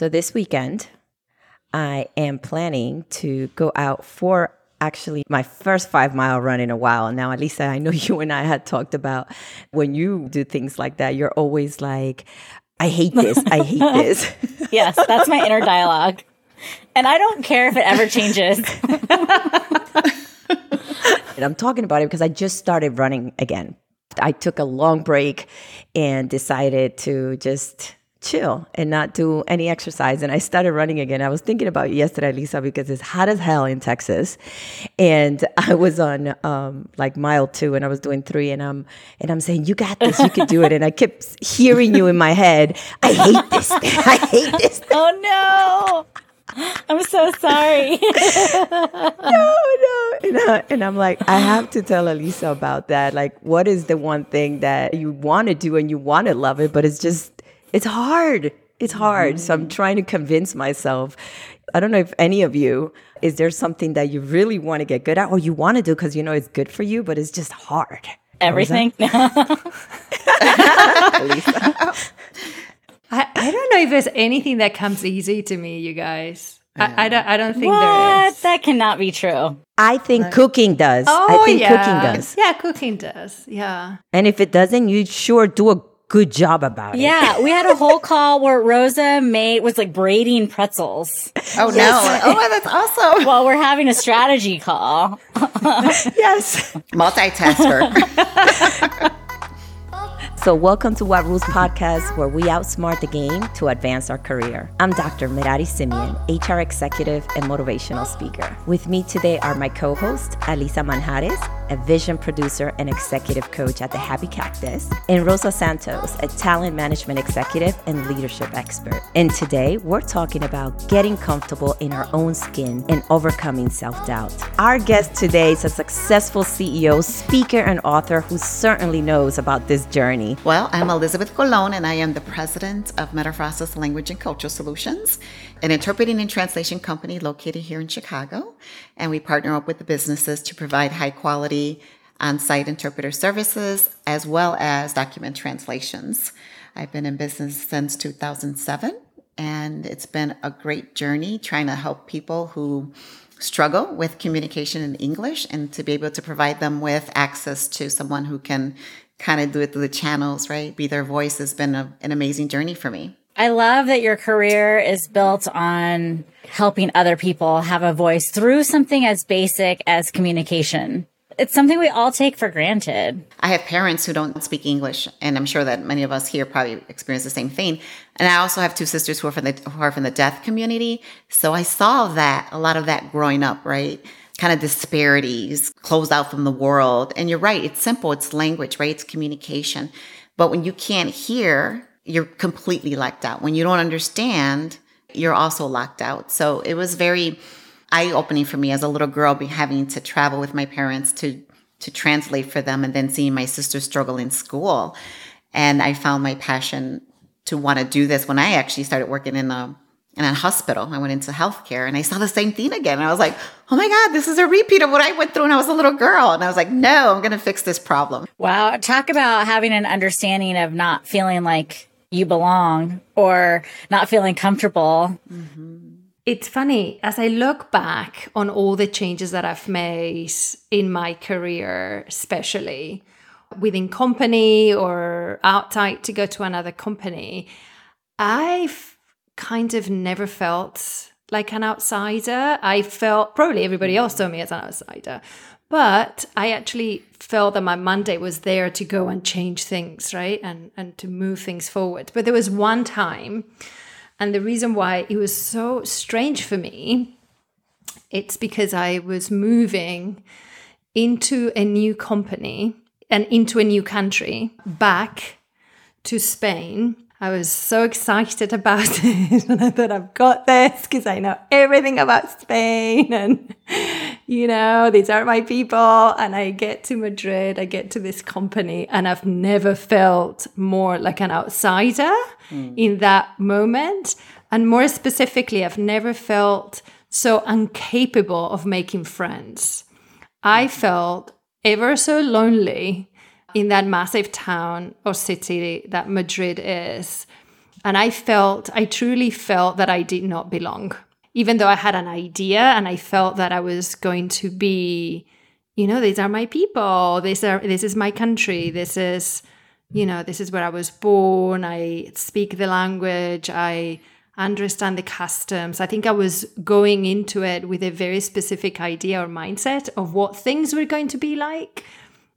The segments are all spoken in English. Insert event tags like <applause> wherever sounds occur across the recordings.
So this weekend, I am planning to go out for actually my first five mile run in a while. Now, Alisa, I know <laughs> you and I had talked about when you do things like that, you're always like, I hate this. I hate <laughs> this. yes, that's my inner dialogue. And I don't care if it ever changes. <laughs> and I'm talking about it because I just started running again. I took a long break and decided to just chill and not do any exercise. And I started running again. I was thinking about yesterday, Lisa, because it's hot as hell in Texas. And <laughs> I was on um, like mile two and I was doing three and I'm and I'm saying, You got this, you can do it. And I kept hearing you in my head, I hate this. I hate this. Oh no. I'm so sorry. <laughs> no, no. And, uh, and, I'm like, I have to tell Alisa about that. Like, what is the one thing that you want to do and you want to love it, but it's just it's hard. It's hard. Mm-hmm. So I'm mm-hmm. trying to convince myself. I don't know if any of you, is there something that you really want to get good at or you want to do because you know it's good for you, but it's just hard? Everything. <laughs> <laughs> I, I don't know if there's anything that comes easy to me, you guys. I, I, don't. I don't think what? there is. That cannot be true. I think cooking does. Oh, I think yeah. cooking does. Yeah, cooking does. Yeah. And if it doesn't, you sure do a good job about it. Yeah, we had a whole <laughs> call where Rosa made was like braiding pretzels. Oh yes. no! Oh, that's awesome. While we're having a strategy call. <laughs> yes, multitasker. <laughs> So, welcome to What Rules Podcast, where we outsmart the game to advance our career. I'm Dr. Merari Simeon, HR executive and motivational speaker. With me today are my co host, Alisa Manjares, a vision producer and executive coach at the Happy Cactus, and Rosa Santos, a talent management executive and leadership expert. And today, we're talking about getting comfortable in our own skin and overcoming self doubt. Our guest today is a successful CEO, speaker, and author who certainly knows about this journey. Well, I'm Elizabeth Colon, and I am the president of Metaphrasis Language and Cultural Solutions, an interpreting and translation company located here in Chicago. And we partner up with the businesses to provide high quality on site interpreter services as well as document translations. I've been in business since 2007, and it's been a great journey trying to help people who struggle with communication in English and to be able to provide them with access to someone who can kind of do it through the channels, right? Be their voice has been a, an amazing journey for me. I love that your career is built on helping other people have a voice through something as basic as communication. It's something we all take for granted. I have parents who don't speak English, and I'm sure that many of us here probably experience the same thing. And I also have two sisters who are from the who are from the deaf community, so I saw that a lot of that growing up, right? kind of disparities, closed out from the world. And you're right, it's simple, it's language, right? It's communication. But when you can't hear, you're completely locked out. When you don't understand, you're also locked out. So it was very eye opening for me as a little girl, having to travel with my parents to to translate for them, and then seeing my sister struggle in school. And I found my passion to want to do this when I actually started working in a in a hospital. I went into healthcare and I saw the same thing again. And I was like, oh my God, this is a repeat of what I went through when I was a little girl. And I was like, no, I'm going to fix this problem. Wow. Talk about having an understanding of not feeling like you belong or not feeling comfortable. Mm-hmm. It's funny, as I look back on all the changes that I've made in my career, especially within company or outside to go to another company, I've kind of never felt like an outsider. I felt probably everybody else saw me as an outsider, but I actually felt that my mandate was there to go and change things, right? And and to move things forward. But there was one time, and the reason why it was so strange for me, it's because I was moving into a new company and into a new country back to Spain I was so excited about <laughs> it. <laughs> and I thought, I've got this because I know everything about Spain. And, you know, these aren't my people. And I get to Madrid, I get to this company, and I've never felt more like an outsider mm. in that moment. And more specifically, I've never felt so incapable of making friends. I felt ever so lonely in that massive town or city that Madrid is, And I felt, I truly felt that I did not belong. Even though I had an idea and I felt that I was going to be, you know, these are my people, this are this is my country, this is, you know, this is where I was born, I speak the language, I understand the customs. I think I was going into it with a very specific idea or mindset of what things were going to be like.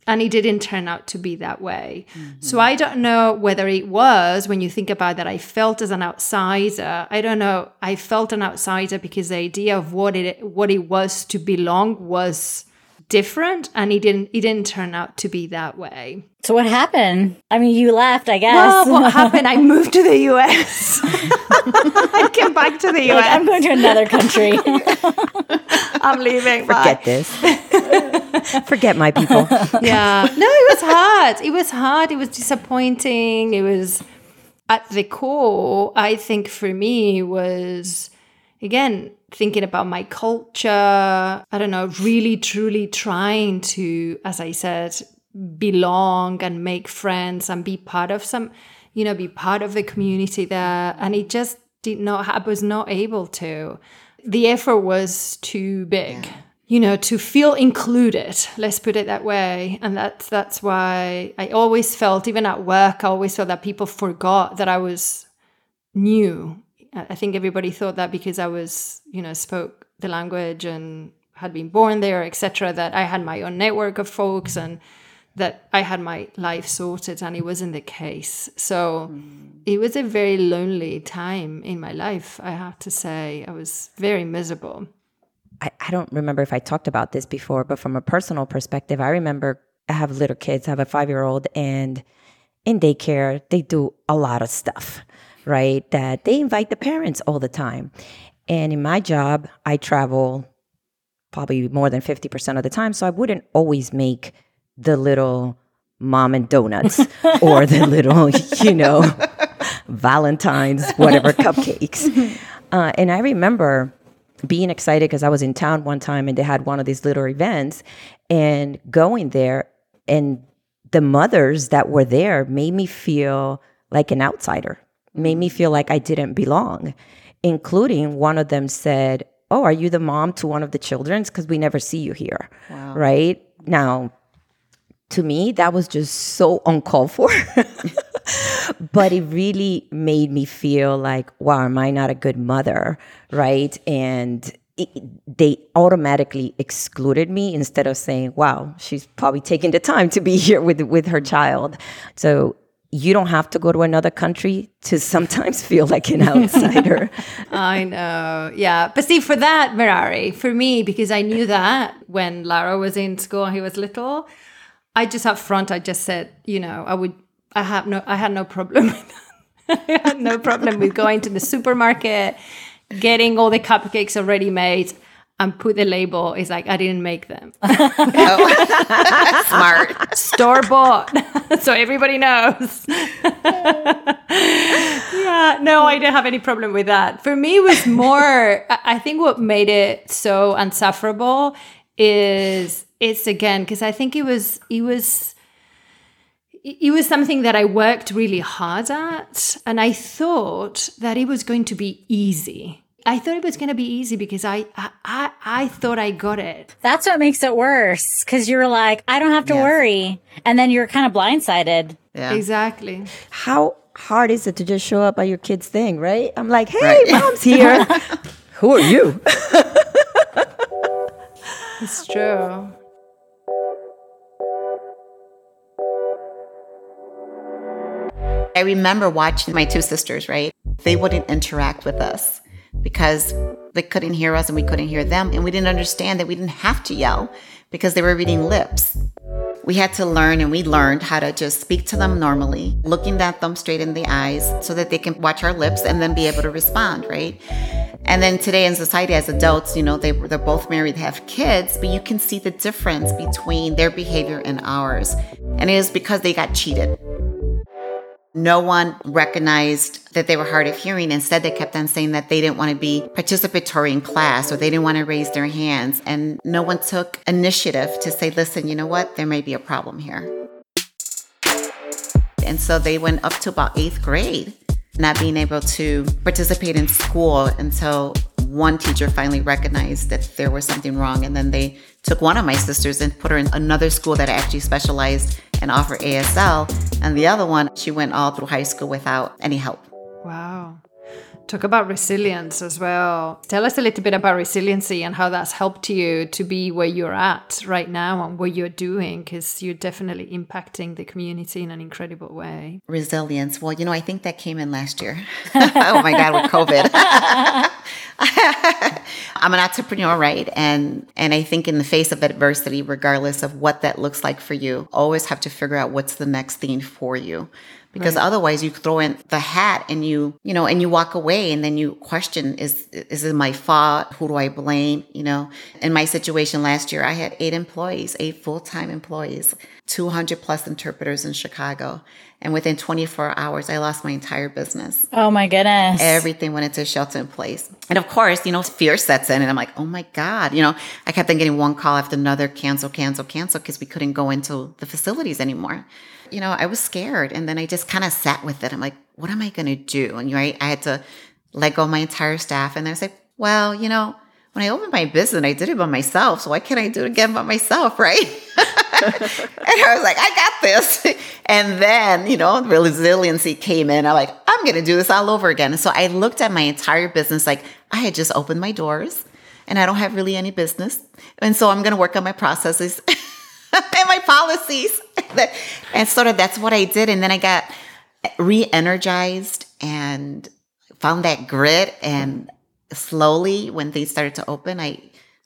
And it didn't turn out to be that way. Mm-hmm. So I don't know whether it was, when you think about that, I felt as an outsider. I don't know. I felt an outsider because the idea of what it what it was to belong was different and it didn't it didn't turn out to be that way. So what happened? I mean, you left, I guess. Well, what <laughs> happened? I moved to the US. <laughs> I came back to the US. Like, I'm going to another country. <laughs> I'm leaving. Forget Bye. this. Forget my people. Yeah. No, it was hard. It was hard. It was disappointing. It was at the core, I think for me was again thinking about my culture. I don't know, really truly trying to, as I said, belong and make friends and be part of some, you know, be part of the community there. And it just did not, I was not able to. The effort was too big. Yeah. You know, to feel included, let's put it that way. And that's that's why I always felt, even at work, I always felt that people forgot that I was new I think everybody thought that because I was, you know, spoke the language and had been born there, etc., that I had my own network of folks and that I had my life sorted, and it wasn't the case. So mm. it was a very lonely time in my life. I have to say, I was very miserable. I, I don't remember if I talked about this before, but from a personal perspective, I remember I have little kids. I have a five year old, and in daycare, they do a lot of stuff right? That they invite the parents all the time. And in my job, I travel probably more than 50% of the time. So I wouldn't always make the little mom and donuts <laughs> or the little, you know, Valentine's, whatever <laughs> cupcakes. Uh, and I remember being excited because I was in town one time and they had one of these little events and going there and the mothers that were there made me feel like an outsider made me feel like I didn't belong, including one of them said, Oh, are you the mom to one of the children's? Because we never see you here. Wow. Right? Now, to me, that was just so uncalled for. <laughs> but it really made me feel like, wow, am I not a good mother? Right. And it, they automatically excluded me instead of saying, wow, she's probably taking the time to be <laughs> here with, with her child. So you don't have to go to another country to sometimes <laughs> feel like an <laughs> outsider. I know. Yeah. But see, for that, Mirari, for me, because I knew that when Lara was in school and he was little, I just up front, I just said, you know, I would, I have no, I had no problem <laughs> I had no problem with going to the supermarket, getting all the cupcakes already made and put the label is like I didn't make them. <laughs> oh. Smart. Store bought. so everybody knows. yeah, no, I didn't have any problem with that. For me it was more I think what made it so unsufferable is it's again because I think it was it was it was something that I worked really hard at and I thought that it was going to be easy I thought it was going to be easy because I, I, I thought I got it. That's what makes it worse. Cause you're like, I don't have to yes. worry. And then you're kind of blindsided. Yeah. Exactly. How hard is it to just show up at your kid's thing, right? I'm like, hey, right. <laughs> mom's here. <laughs> Who are you? <laughs> it's true. I remember watching my two sisters, right? They wouldn't interact with us because they couldn't hear us and we couldn't hear them. And we didn't understand that we didn't have to yell because they were reading lips. We had to learn and we learned how to just speak to them normally, looking at them straight in the eyes so that they can watch our lips and then be able to respond, right? And then today in society as adults, you know, they, they're both married, have kids, but you can see the difference between their behavior and ours. And it is because they got cheated. No one recognized that they were hard of hearing. Instead, they kept on saying that they didn't want to be participatory in class or they didn't want to raise their hands. And no one took initiative to say, listen, you know what? There may be a problem here. And so they went up to about eighth grade not being able to participate in school until one teacher finally recognized that there was something wrong. And then they took one of my sisters and put her in another school that actually specialized and offered ASL. And the other one, she went all through high school without any help. Wow. Talk about resilience as well. Tell us a little bit about resiliency and how that's helped you to be where you're at right now and what you're doing, because you're definitely impacting the community in an incredible way. Resilience. Well, you know, I think that came in last year. <laughs> oh my God, with COVID. <laughs> <laughs> I'm an entrepreneur, right? And and I think in the face of adversity, regardless of what that looks like for you, always have to figure out what's the next thing for you because right. otherwise you throw in the hat and you you know and you walk away and then you question is is it my fault who do i blame you know in my situation last year i had eight employees eight full-time employees 200 plus interpreters in chicago and within 24 hours i lost my entire business oh my goodness everything went into shelter in place and of course you know fear sets in and i'm like oh my god you know i kept on getting one call after another cancel cancel cancel because we couldn't go into the facilities anymore you know, I was scared. And then I just kind of sat with it. I'm like, what am I going to do? And right, I had to let go of my entire staff. And I was like, well, you know, when I opened my business, I did it by myself. So why can't I do it again by myself? <laughs> Right. and I was like, I got this. <laughs> And then, you know, resiliency came in. I'm like, I'm going to do this all over again. So I looked at my entire business like I had just opened my doors and I don't have really any business. And so I'm going to work on my processes <laughs> and my policies. and sort of that's what I did. And then I got re energized and found that grit. And slowly, when things started to open, I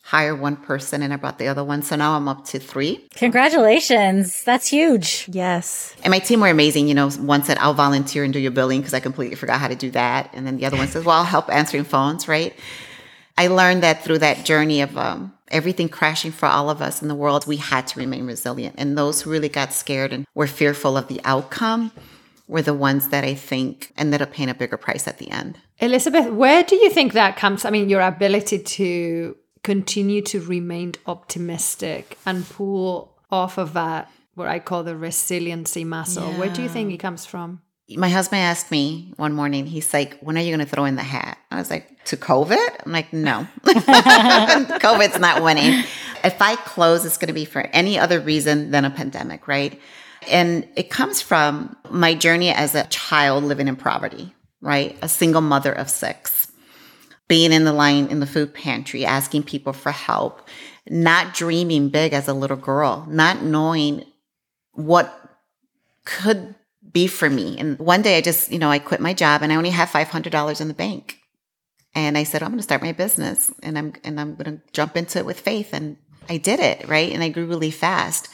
hired one person and I brought the other one. So now I'm up to three. Congratulations. That's huge. Yes. And my team were amazing. You know, one said, I'll volunteer and do your billing because I completely forgot how to do that. And then the other one says, well, I'll help answering phones, right? I learned that through that journey of um, everything crashing for all of us in the world, we had to remain resilient. And those who really got scared and were fearful of the outcome were the ones that I think ended up paying a bigger price at the end. Elizabeth, where do you think that comes? I mean, your ability to continue to remain optimistic and pull off of that, what I call the resiliency muscle. Yeah. Where do you think it comes from? my husband asked me one morning, he's like, when are you going to throw in the hat? I was like, to COVID? I'm like, no, <laughs> COVID's not winning. If I close, it's going to be for any other reason than a pandemic, right? And it comes from my journey as a child living in poverty, right? A single mother of six, being in the line in the food pantry, asking people for help, not dreaming big as a little girl, not knowing what could be for me. And one day I just, you know, I quit my job and I only have $500 in the bank. And I said, I'm going to start my business and I'm, and I'm going to jump into it with faith. And I did it. Right. And I grew really fast.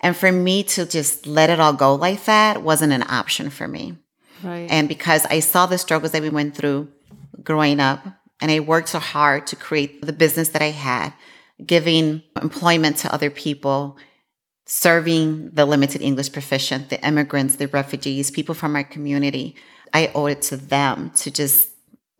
And for me to just let it all go like that wasn't an option for me. Right. And because I saw the struggles that we went through growing up and I worked so hard to create the business that I had, giving employment to other people, serving the limited English proficient, the immigrants, the refugees, people from our community. I owe it to them to just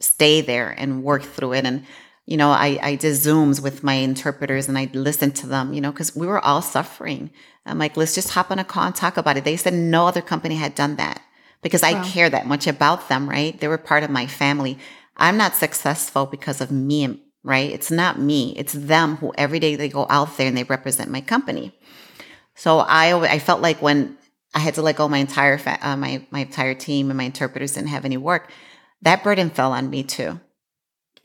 stay there and work through it. And, you know, I, I did Zooms with my interpreters and I listened to them, you know, because we were all suffering. I'm like, let's just hop on a call and talk about it. They said no other company had done that because I care that much about them, right? They were part of my family. I'm not successful because of me, right? It's not me. It's them who every day they go out there and they represent my company. So I I felt like when I had to let go my entire fa- uh, my my entire team and my interpreters didn't have any work, that burden fell on me too.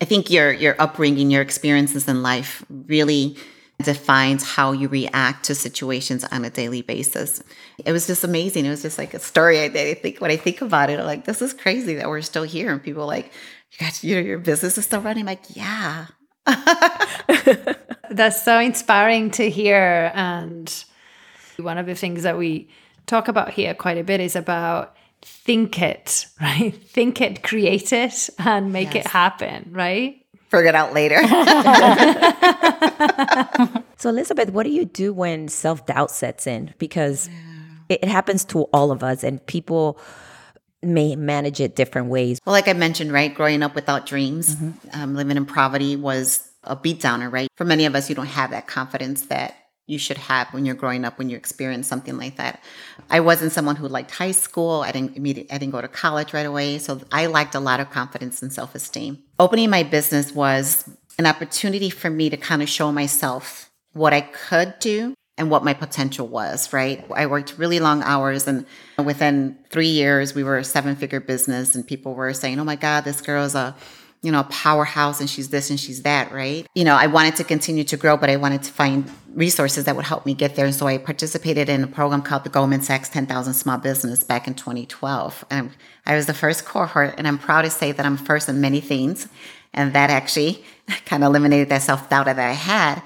I think your your upbringing, your experiences in life really defines how you react to situations on a daily basis. It was just amazing. It was just like a story. I, I think when I think about it, I'm like, this is crazy that we're still here. And people like, you got your, your business is still running. I'm like, yeah. <laughs> That's so inspiring to hear. And one of the things that we talk about here quite a bit is about think it, <laughs> right? Think it, create it, and make yes. it happen, right? Figure it out later. <laughs> so, Elizabeth, what do you do when self doubt sets in? Because it, it happens to all of us, and people may manage it different ways. Well, like I mentioned, right, growing up without dreams, mm-hmm. um, living in poverty was a beat downer, right? For many of us, you don't have that confidence that you should have when you're growing up when you experience something like that. I wasn't someone who liked high school. I didn't I didn't go to college right away, so I lacked a lot of confidence and self-esteem. Opening my business was an opportunity for me to kind of show myself what I could do and what my potential was, right? I worked really long hours and within 3 years we were a seven-figure business and people were saying, "Oh my god, this girl's a you know, a powerhouse and she's this and she's that, right? You know, I wanted to continue to grow, but I wanted to find resources that would help me get there. And so I participated in a program called the Goldman Sachs 10,000 Small Business back in 2012. And I was the first cohort, and I'm proud to say that I'm first in many things. And that actually <laughs> kind of eliminated that self doubt that I had.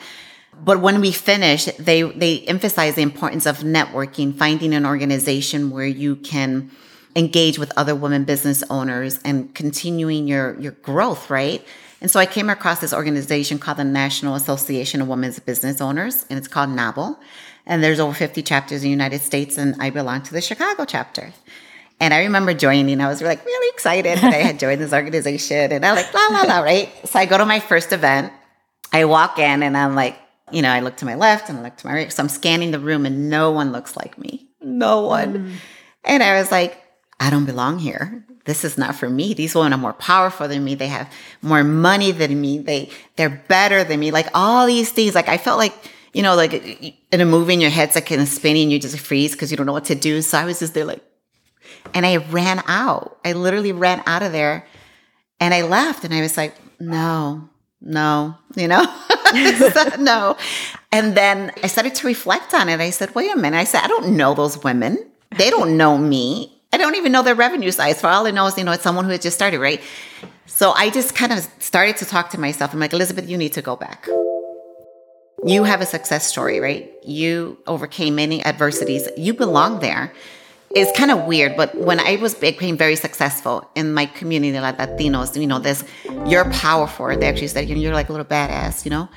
But when we finished, they, they emphasized the importance of networking, finding an organization where you can engage with other women business owners and continuing your your growth, right? And so I came across this organization called the National Association of Women's Business Owners, and it's called NAWBO. And there's over 50 chapters in the United States, and I belong to the Chicago chapter. And I remember joining, I was like really excited that I had joined this organization, and I like la la la, right? So I go to my first event, I walk in, and I'm like, you know, I look to my left and I look to my right. So I'm scanning the room, and no one looks like me, no one. Mm. And I was like, I don't belong here. This is not for me. These women are more powerful than me. They have more money than me. They they're better than me. Like all these things. Like I felt like you know, like in a movie in your head's like kind of spinning, and you just freeze because you don't know what to do. So I was just there like, and I ran out. I literally ran out of there, and I left. And I was like, no, no, you know, <laughs> no. And then I started to reflect on it. I said, wait a minute. I said, I don't know those women. They don't know me. I don't even know their revenue size. For all I know is, you know, it's someone who had just started, right? So I just kind of started to talk to myself. I'm like, Elizabeth, you need to go back. You have a success story, right? You overcame many adversities. You belong there. It's kind of weird, but when I was became very successful in my community, like Latinos, you know, this you're powerful. They actually said, you're like a little badass, you know.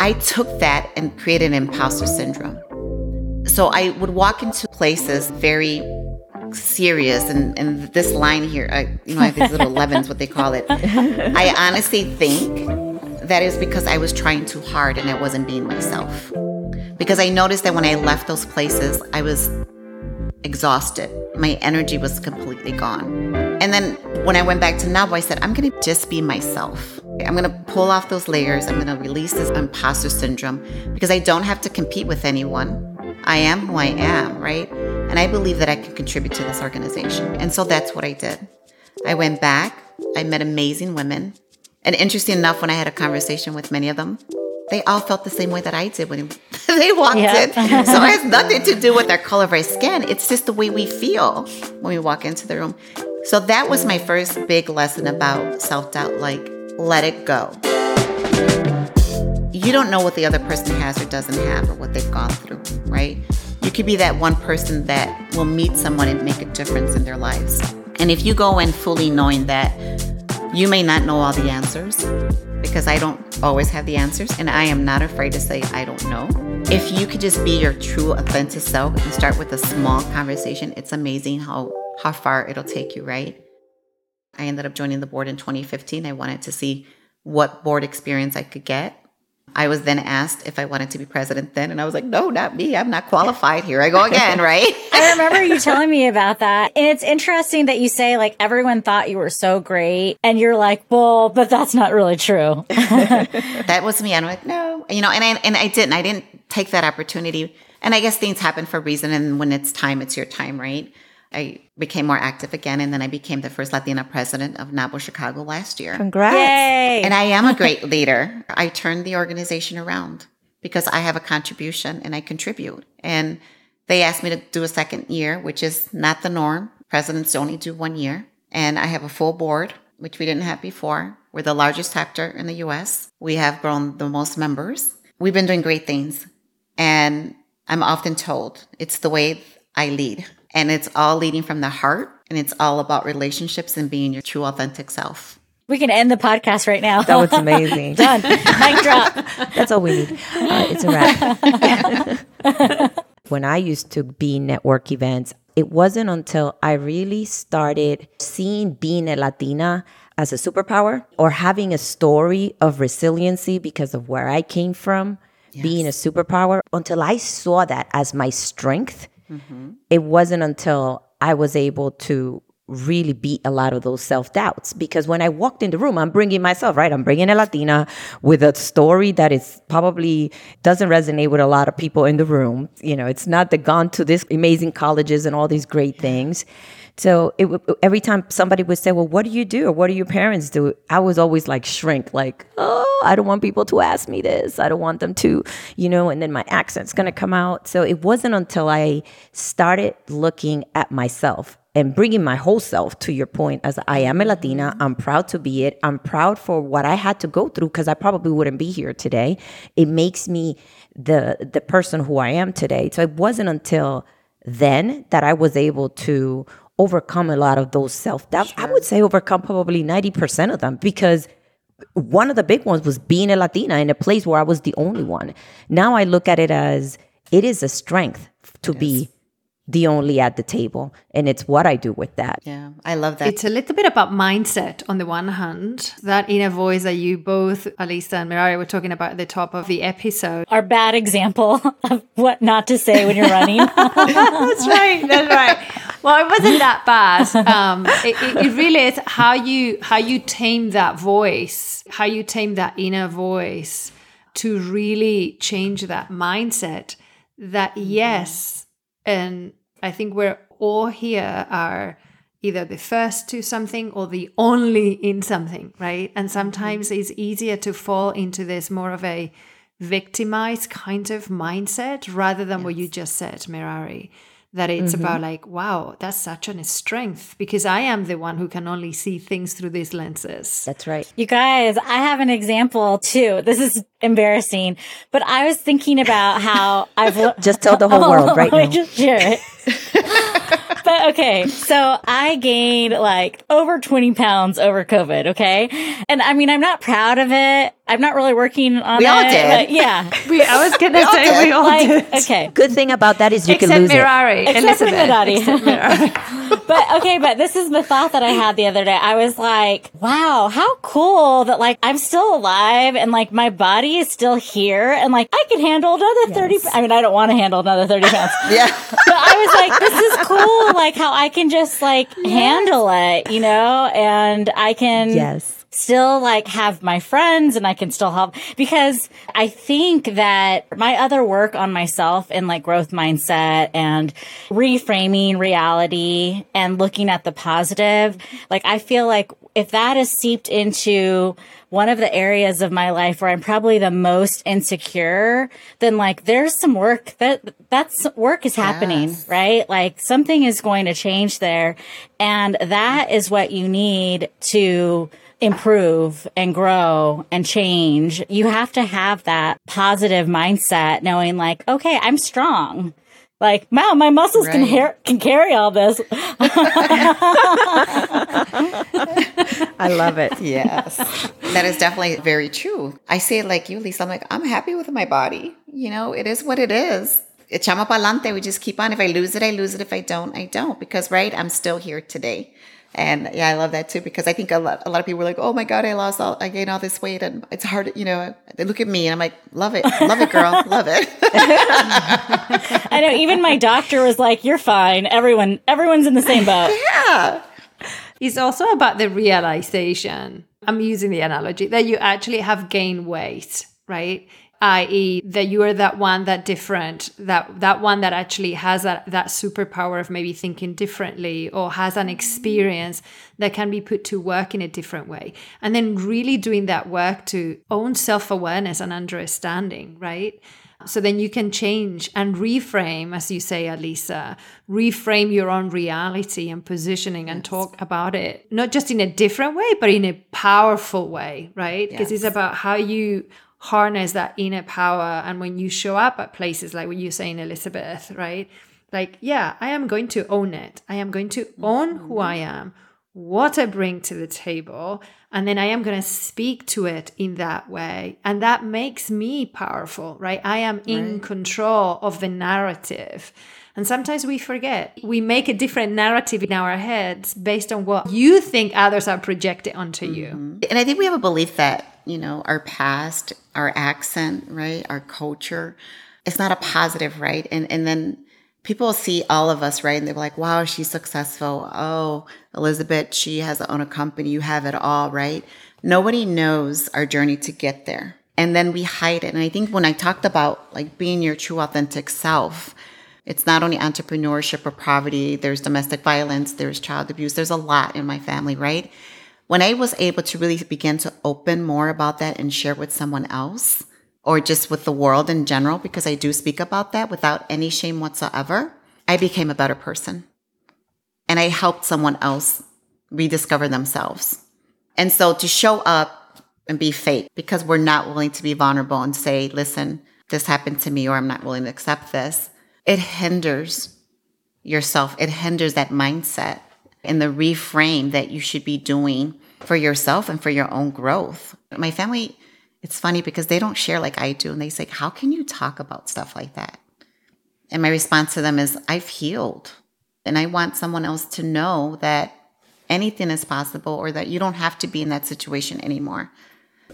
I took that and created an imposter syndrome. So I would walk into places very serious and, and this line here I, you know i have these little 11s what they call it. <laughs> I honestly think that is because i was trying too hard and i wasn't being myself. Because i noticed that when i left those places i was exhausted. My energy was completely gone. And then when i went back to NAWBO i said i'm going to just be myself. I'm going to pull off those layers. I'm going to release this imposter syndrome because i don't have to compete with anyone. I am who I am, right? And I believe that I can contribute to this organization. And so that's what I did. I went back, I met amazing women. And interesting enough, when I had a conversation with many of them, they all felt the same way that I did when <laughs> they walked in. So it has <laughs> nothing to do with their color of our skin. It's just the way we feel when we walk into the room. So that was my first big lesson about self doubt like, let it go you don't know what the other person has or doesn't have or what they've gone through, right? You could be that one person that will meet someone and make a difference in their lives. And if you go in fully knowing that you may not know all the answers, because I don't always have the answers, and I am not afraid to say I don't know. If you could just be your true, authentic self and start with a small conversation, it's amazing how how far it'll take you, right? I ended up joining the board in 2015. I wanted to see what board experience I could get. I was then asked if I wanted to be president then, and I was like, no, not me. I'm not qualified. Here I go again, <laughs> right? I remember you <laughs> telling me about that. And it's interesting that you say, like, everyone thought you were so great, and you're like, well, but that's not really true. <laughs> that was me. I'm like, no, you know, and I, and I didn't. I didn't take that opportunity. And I guess things happen for a reason. And when it's time, it's your time, right? I became more active again, and then I became the first Latina president of NAWBO Chicago last year. Congrats! Yay. And I am a great <laughs> leader. I turned the organization around because I have a contribution and I contribute. And they asked me to do a second year, which is not the norm. Presidents only do one year. And I have a full board, which we didn't have before. We're the largest chapter in the US. We have grown the most members. We've been doing great things. And I'm often told it's the way I lead. And it's all leading from the heart and it's all about relationships and being your true authentic self. We can end the podcast right now. That was amazing. <laughs> Done. Mic drop. <laughs> That's all we need. Uh, it's a wrap. <laughs> when I used to be network events, it wasn't until I really started seeing being a Latina as a superpower or having a story of resiliency because of where I came from being a superpower until I saw that as my strength. Mm-hmm. It wasn't until I was able to really beat a lot of those self doubts because when I walked in the room, I'm bringing myself, right? I'm bringing a Latina with a story that is probably doesn't resonate with a lot of people in the room. You know, it's not the gone to this amazing colleges and all these great things. So it, w- every time somebody would say, "Well, what do you do? Or what do your parents do?" I was always like shrink, like, "Oh, I don't want people to ask me this. I don't want them to, you know." And then my accent's gonna come out. So it wasn't until I started looking at myself and bringing my whole self to your point as I am a Latina. Mm-hmm. I'm proud to be it. I'm proud for what I had to go through because I probably wouldn't be here today. It makes me the the person who I am today. So it wasn't until then that I was able to overcome a lot of those self doubts. I would say overcome probably 90% of them because one of the big ones was being a Latina in a place where I was the only one. Now I look at it as it is a strength to be the only at the table. And it's what I do with that. Yeah, I love that. It's a little bit about mindset on the one hand, that inner voice that you both, Alisa and Mirari, were talking about at the top of the episode. Our bad example <laughs> of what not to say when you're running. <laughs> That's right. That's right. Well, it wasn't that bad. Um, it, it, it really is how you how you tame that voice, how you tame that inner voice to really change that mindset. That yes, and I think we're all here are either the first to something or the only in something, right? And mm-hmm. sometimes it's easier to fall into this more of a victimized kind of mindset rather than what you just said, Mirari. That it's mm-hmm. about like, wow, that's such a strength because I am the one who can only see things through these lenses. That's right. You guys, I have an example too. This is embarrassing, but I was thinking about how <laughs> I've lo- Just tell the whole <laughs> oh, world right <laughs> now. just share it. But okay, so I gained like over 20 pounds over COVID. Okay. And I mean, I'm not proud of it. I'm not really working on We it. all did. but yeah. <laughs> We, I was gonna <laughs> say did. we all Like, did. okay. Good thing about that is you Except can lose it. Mirari, Except Elizabeth. Mirari. Except Mirari. <laughs> but okay, but this is the thought that I had the other day. I was like, wow, how cool that like I'm still alive and like my body is still here and like I can handle another 30. I mean, I don't want to handle another 30 pounds. yeah. but I was like, this is cool. Like how I can just like handle it, you know, and I can Yes. still like have my friends and I can still help. Because I think that my other work on myself and like growth mindset and reframing reality and looking at the positive, like I feel like if that is seeped into one of the areas of my life where I'm probably the most insecure, then like there's some work that that's work is happening, Yes. right? Like something is going to change there. And that is what you need to improve and grow and change. You have to have that positive mindset knowing like, okay, I'm strong. Like, wow, my muscles can Right. hair can carry all this. <laughs> I love it. <laughs> Yes. that is definitely very true. I say it like you, Lisa. I'm like, I'm happy with my body. You know, it is what it is. Echamos pa'lante. We just keep on. If I lose it, I lose it. If I don't, I don't. Because, right, I'm still here today. And yeah, I love that too because I think a lot, a lot of people are like, oh my God, I lost all, I gained all this weight and it's hard, you know, they look at me and I'm like, love it, love it, girl, love it. <laughs> I know even my doctor was like, You're fine. Everyone everyone's in the same boat. <laughs> yeah. It's also about the realization. I'm using the analogy that you actually have gained weight, right? i.e., that you are that one that different, that that one that actually has that that superpower of maybe thinking differently or has an experience that can be put to work in a different way. And then really doing that work to own self-awareness and understanding, right? So then you can change and reframe, as you say, Alisa, reframe your own reality and positioning and talk about it, not just in a different way, but in a powerful way, right? Because it's about how you harness that inner power. And when you show up at places like what you're saying, Elizabeth, right? Like, yeah, I am going to own it. I am going to own who I mm-hmm. am, what I bring to the table, and then I am going to speak to it in that way. And that makes me powerful, right? I am in control of the narrative. And sometimes we forget. We make a different narrative in our heads based on what you think others are projecting onto you. Mm-hmm. And I think we have a belief that you know, our past, our accent, right? Our culture. It's not a positive, right? And and then people see all of us, right? And they're like, wow, she's successful. Oh, Elizabeth, she has own a company. You have it all, right? Nobody knows our journey to get there. And then we hide it. And I think when I talked about like being your true authentic self, it's not only entrepreneurship or poverty, there's domestic violence, there's child abuse, there's a lot in my family, right? When I was able to really begin to open more about that and share with someone else, or just with the world in general, because I do speak about that without any shame whatsoever, I became a better person. And I helped someone else rediscover themselves. And so to show up and be fake because we're not willing to be vulnerable and say, listen, this happened to me, or I'm not willing to accept this, it hinders yourself. It hinders that mindset and the reframe that you should be doing for yourself and for your own growth. My family it's funny because they don't share like I do. And they say, How can you talk about stuff like that? And my response to them is, I've healed. And I want someone else to know that anything is possible or that you don't have to be in that situation anymore.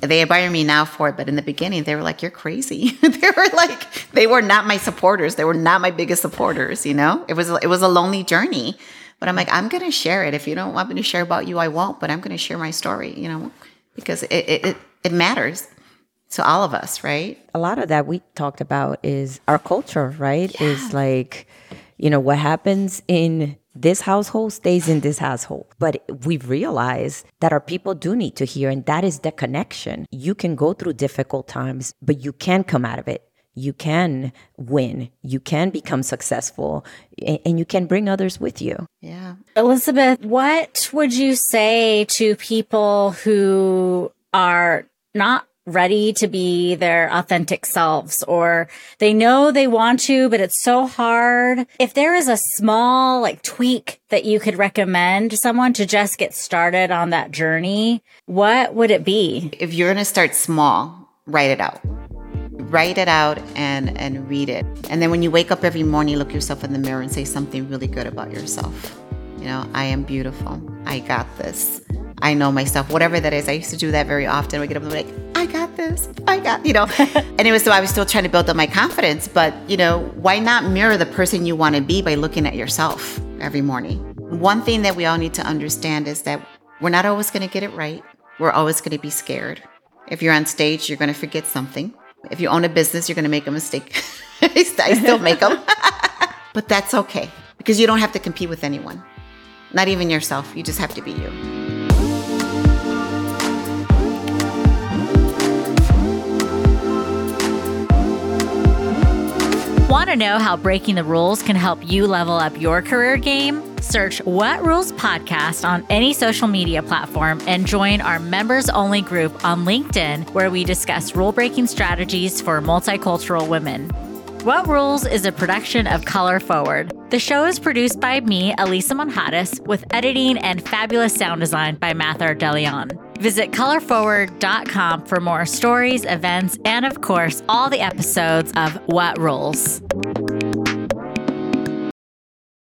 They admire me now for it, but in the beginning, they were like, You're crazy. <laughs> they were like, they were not my supporters. They were not my biggest supporters, you know? It was it was a lonely journey. But I'm like, I'm gonna share it. If you don't want me to share about you, I won't, but I'm gonna share my story, you know, because it it, it, it matters to all of us, right? A lot of that we talked about is our culture, right? Yeah. Is like, you know, what happens in this household stays in this household. But we've realized that our people do need to hear, and that is the connection. You can go through difficult times, but you can come out of it. You can win. You can become successful and you can bring others with you. Yeah. Elizabeth, what would you say to people who are not ready to be their authentic selves or they know they want to, but it's so hard. If there is a small like tweak that you could recommend someone to just get started on that journey, what would it be? If you're going to start small, write it out. Write it out and and read it. And then when you wake up every morning, look yourself in the mirror and say something really good about yourself. You know, I am beautiful. I got this. I know myself, whatever that is. I used to do that very often. We get up and be like, I got this. I got, you know. <laughs> and it was so I was still trying to build up my confidence. But, you know, why not mirror the person you want to be by looking at yourself every morning? One thing that we all need to understand is that we're not always going to get it right. We're always going to be scared. If you're on stage, you're going to forget something. If you own a business, you're going to make a mistake. <laughs> I still make them. <laughs> but that's okay because you don't have to compete with anyone, not even yourself. You just have to be you. Want to know how breaking the rules can help you level up your career game? Search What Rules Podcast on any social media platform and join our members only group on LinkedIn, where we discuss rule breaking strategies for multicultural women. What Rules is a production of Color Forward. The show is produced by me, Elisa Monjadas, with editing and fabulous sound design by Mathar Delion. Visit colorforward.com for more stories, events, and of course, all the episodes of What Rules.